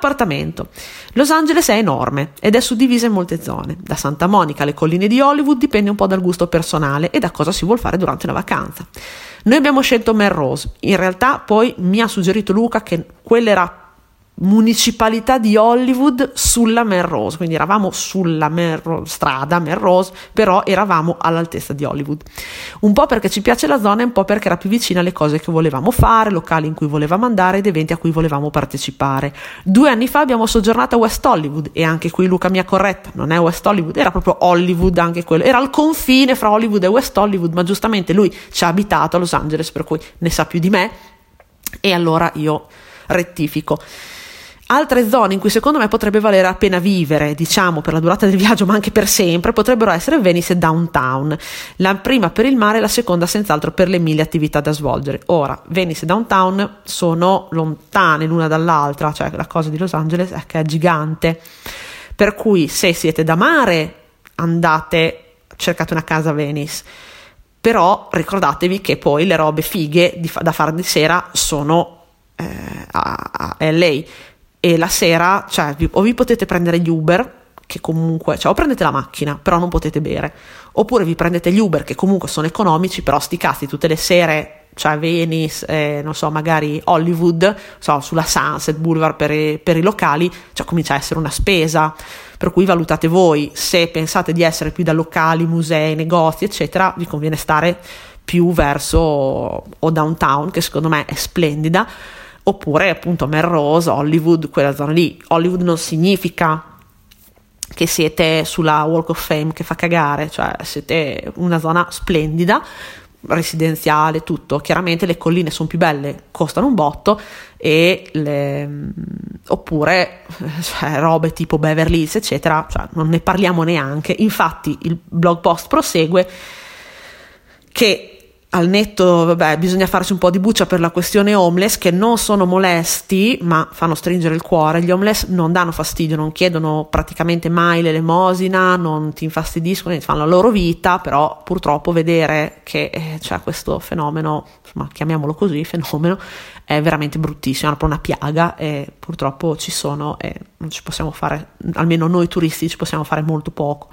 Appartamento. Los Angeles è enorme ed è suddivisa in molte zone. Da Santa Monica alle colline di Hollywood dipende un po' dal gusto personale e da cosa si vuol fare durante una vacanza. Noi abbiamo scelto Melrose. In realtà poi mi ha suggerito Luca che quella era municipalità di Hollywood sulla Melrose, quindi eravamo sulla Melrose, strada Melrose, però eravamo all'altezza di Hollywood. Un po' perché ci piace la zona e un po' perché era più vicina alle cose che volevamo fare, locali in cui volevamo andare ed eventi a cui volevamo partecipare. Due anni fa abbiamo soggiornato a West Hollywood e anche qui Luca mi ha corretta, non è West Hollywood, era proprio Hollywood anche quello, era al confine fra Hollywood e West Hollywood, ma giustamente lui ci ha abitato a Los Angeles, per cui ne sa più di me e allora io rettifico. Altre zone in cui secondo me potrebbe valere la pena vivere, diciamo per la durata del viaggio, ma anche per sempre, potrebbero essere Venice e Downtown. La prima per il mare la seconda senz'altro per le mille attività da svolgere. Ora, Venice e Downtown sono lontane l'una dall'altra, cioè la cosa di Los Angeles è che è gigante. Per cui se siete da mare, andate, cercate una casa a Venice. Però ricordatevi che poi le robe fighe di, da fare di sera sono eh, a, a LA e la sera, cioè, o vi potete prendere gli Uber, che comunque, cioè, o prendete la macchina, però non potete bere, oppure vi prendete gli Uber, che comunque sono economici, però sti cazzi tutte le sere, cioè Venice, eh, non so, magari Hollywood, so, sulla Sunset Boulevard per i, per i locali, cioè comincia a essere una spesa, per cui valutate voi, se pensate di essere più da locali, musei, negozi, eccetera, vi conviene stare più verso o downtown, che secondo me è splendida, oppure appunto Melrose, Hollywood, quella zona lì. Hollywood non significa che siete sulla Walk of Fame che fa cagare, cioè siete una zona splendida, residenziale, tutto. Chiaramente le colline sono più belle, costano un botto e le, oppure cioè, robe tipo Beverly Hills, eccetera, cioè, non ne parliamo neanche. Infatti il blog post prosegue che al netto, vabbè, bisogna farsi un po' di buccia per la questione homeless, che non sono molesti, ma fanno stringere il cuore. Gli homeless non danno fastidio, non chiedono praticamente mai l'elemosina, non ti infastidiscono, fanno la loro vita, però purtroppo vedere che eh, c'è questo fenomeno, insomma, chiamiamolo così, fenomeno, è veramente bruttissimo, è proprio una piaga e purtroppo ci sono e non ci possiamo fare, almeno noi turisti ci possiamo fare molto poco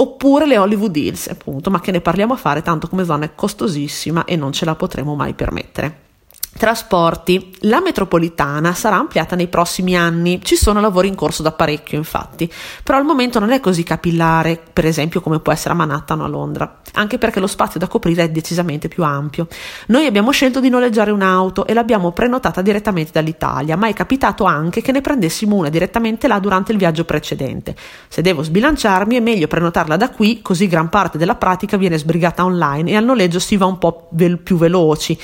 oppure le Hollywood Hills, appunto, ma che ne parliamo a fare tanto come zona è costosissima e non ce la potremo mai permettere. Trasporti. La metropolitana sarà ampliata nei prossimi anni, ci sono lavori in corso da parecchio infatti, però al momento non è così capillare, per esempio come può essere a Manhattan o a Londra, anche perché lo spazio da coprire è decisamente più ampio. Noi abbiamo scelto di noleggiare un'auto e l'abbiamo prenotata direttamente dall'Italia, ma è capitato anche che ne prendessimo una direttamente là durante il viaggio precedente. Se devo sbilanciarmi è meglio prenotarla da qui, così gran parte della pratica viene sbrigata online e al noleggio si va un po' più veloci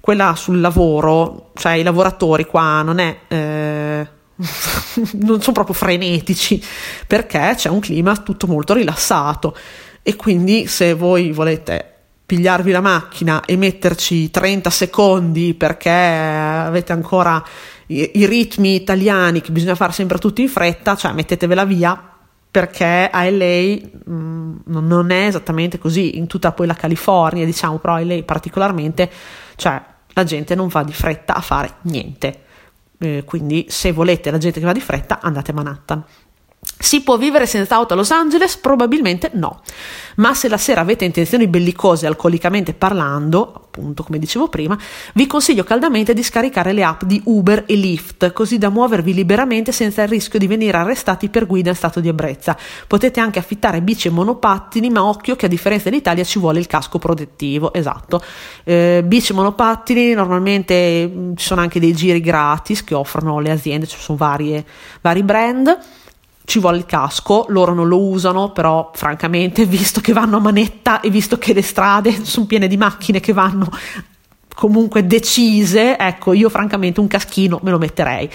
quella sul lavoro, cioè i lavoratori qua non è... Eh, non sono proprio frenetici perché c'è un clima tutto molto rilassato. E quindi se voi volete pigliarvi la macchina e metterci 30 secondi perché avete ancora i, i ritmi italiani che bisogna fare sempre tutto in fretta, cioè mettetevela via perché a LA mh, mm, non è esattamente così, in tutta poi la California, diciamo, però a LA particolarmente, cioè la gente non va di fretta a fare niente. Eh, quindi se volete la gente che va di fretta andate a Manhattan. Si può vivere senza auto a Los Angeles? Probabilmente no, ma se la sera avete intenzioni bellicose alcolicamente parlando, appunto come dicevo prima, vi consiglio caldamente di scaricare le app di Uber e Lyft, così da muovervi liberamente senza il rischio di venire arrestati per guida in stato di ebbrezza. Potete anche affittare bici e monopattini, ma occhio che a differenza dell'Italia ci vuole il casco protettivo, esatto. Eh, bici e monopattini, normalmente mm, ci sono anche dei giri gratis che offrono le aziende, ci sono varie, vari brand ci vuole il casco, loro non lo usano, però francamente, visto che vanno a manetta e visto che le strade sono piene di macchine che vanno comunque decise, ecco, io francamente un caschino me lo metterei.